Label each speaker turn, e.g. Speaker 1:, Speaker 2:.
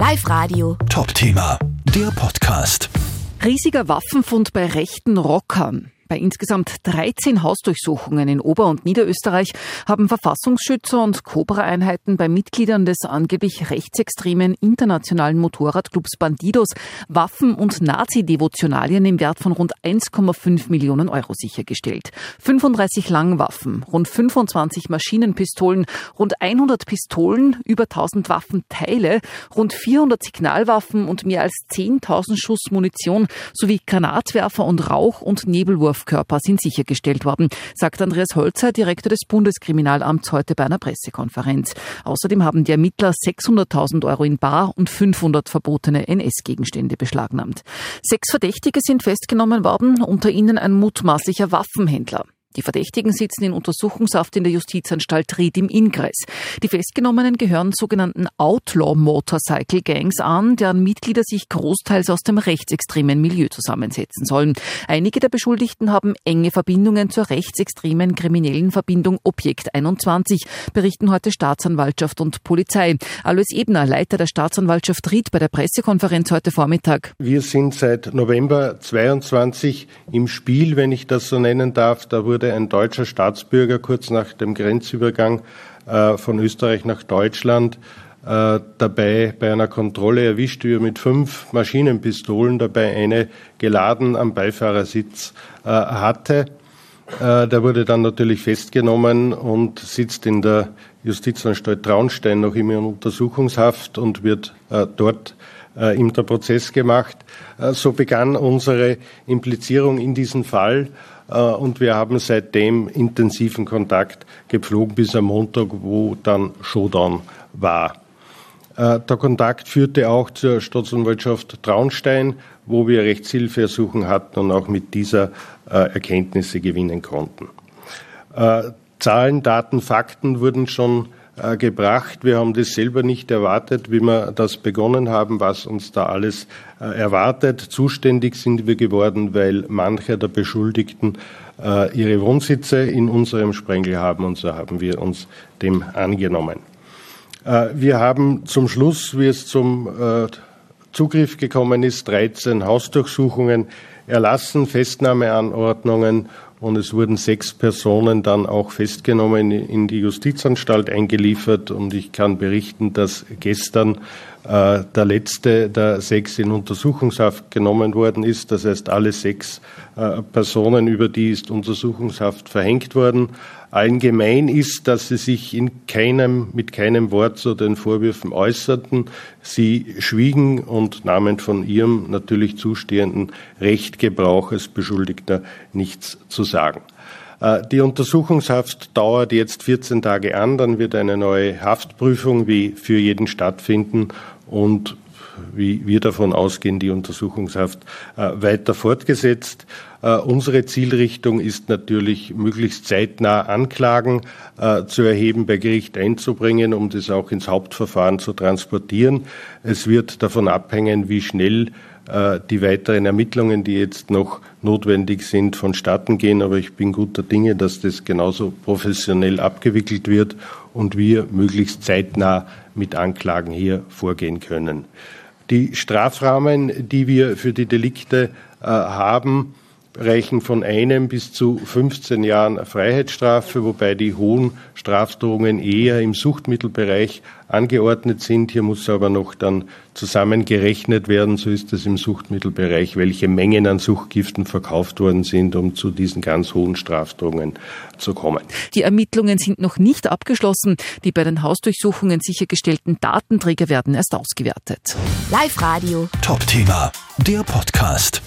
Speaker 1: Live Radio.
Speaker 2: Top-Thema, der Podcast.
Speaker 3: Riesiger Waffenfund bei rechten Rockern. Bei insgesamt 13 Hausdurchsuchungen in Ober- und Niederösterreich haben Verfassungsschützer und Cobra-Einheiten bei Mitgliedern des angeblich rechtsextremen internationalen Motorradclubs Bandidos Waffen und Nazi-Devotionalien im Wert von rund 1,5 Millionen Euro sichergestellt. 35 Langwaffen, rund 25 Maschinenpistolen, rund 100 Pistolen, über 1000 Waffenteile, rund 400 Signalwaffen und mehr als 10.000 Schuss Munition sowie Granatwerfer und Rauch- und Nebelwurf Körper sind sichergestellt worden, sagt Andreas Holzer, Direktor des Bundeskriminalamts, heute bei einer Pressekonferenz. Außerdem haben die Ermittler 600.000 Euro in Bar und 500 verbotene NS-Gegenstände beschlagnahmt. Sechs Verdächtige sind festgenommen worden, unter ihnen ein mutmaßlicher Waffenhändler. Die Verdächtigen sitzen in Untersuchungshaft in der Justizanstalt Ried im Ingress. Die Festgenommenen gehören sogenannten Outlaw Motorcycle Gangs an, deren Mitglieder sich großteils aus dem rechtsextremen Milieu zusammensetzen sollen. Einige der Beschuldigten haben enge Verbindungen zur rechtsextremen kriminellen Verbindung Objekt 21, berichten heute Staatsanwaltschaft und Polizei. Alois Ebner, Leiter der Staatsanwaltschaft Ried bei der Pressekonferenz heute Vormittag.
Speaker 4: Wir sind seit November 22 im Spiel, wenn ich das so nennen darf. Da wurde wurde ein deutscher Staatsbürger kurz nach dem Grenzübergang äh, von Österreich nach Deutschland äh, dabei bei einer Kontrolle erwischt, wie er mit fünf Maschinenpistolen dabei eine geladen am Beifahrersitz äh, hatte. Der wurde dann natürlich festgenommen und sitzt in der Justizanstalt Traunstein noch immer in Untersuchungshaft und wird dort ihm der Prozess gemacht. So begann unsere Implizierung in diesen Fall äh, und wir haben seitdem intensiven Kontakt gepflogen bis am Montag, wo dann Showdown war. Äh, der Kontakt führte auch zur Staatsanwaltschaft Traunstein, wo wir Rechtshilfeersuchen hatten und auch mit dieser äh, Erkenntnisse gewinnen konnten. Zahlen, Daten, Fakten wurden schon äh, gebracht. Wir haben das selber nicht erwartet, wie wir das begonnen haben, was uns da alles äh, erwartet. Zuständig sind wir geworden, weil manche der Beschuldigten äh, ihre Wohnsitze in unserem Sprengel haben und so haben wir uns dem angenommen. Wir haben zum Schluss, wie es zum Zugriff gekommen ist, 13 Hausdurchsuchungen erlassen, Festnahmeanordnungen und es wurden sechs Personen dann auch festgenommen, in die Justizanstalt eingeliefert. Und ich kann berichten, dass gestern äh, der letzte der sechs in Untersuchungshaft genommen worden ist. Das heißt, alle sechs äh, Personen, über die ist Untersuchungshaft verhängt worden. Allgemein ist, dass sie sich in keinem, mit keinem Wort zu den Vorwürfen äußerten. Sie schwiegen und nahmen von ihrem natürlich zustehenden Recht Gebrauch als Beschuldigter nichts zu sagen. Äh, die Untersuchungshaft dauert jetzt 14 Tage an, dann wird eine neue Haftprüfung wie für jeden stattfinden und wie wir davon ausgehen, die Untersuchungshaft äh, weiter fortgesetzt. Äh, unsere Zielrichtung ist natürlich, möglichst zeitnah Anklagen äh, zu erheben, bei Gericht einzubringen, um das auch ins Hauptverfahren zu transportieren. Es wird davon abhängen, wie schnell die weiteren Ermittlungen, die jetzt noch notwendig sind, vonstatten gehen. Aber ich bin guter Dinge, dass das genauso professionell abgewickelt wird und wir möglichst zeitnah mit Anklagen hier vorgehen können. Die Strafrahmen, die wir für die Delikte äh, haben, reichen von einem bis zu 15 Jahren Freiheitsstrafe, wobei die hohen Strafdrohungen eher im Suchtmittelbereich angeordnet sind. Hier muss aber noch dann zusammengerechnet werden, so ist es im Suchtmittelbereich, welche Mengen an Suchtgiften verkauft worden sind, um zu diesen ganz hohen Strafdrohungen zu kommen.
Speaker 3: Die Ermittlungen sind noch nicht abgeschlossen. Die bei den Hausdurchsuchungen sichergestellten Datenträger werden erst ausgewertet.
Speaker 1: Live Radio.
Speaker 2: Top Thema, der Podcast.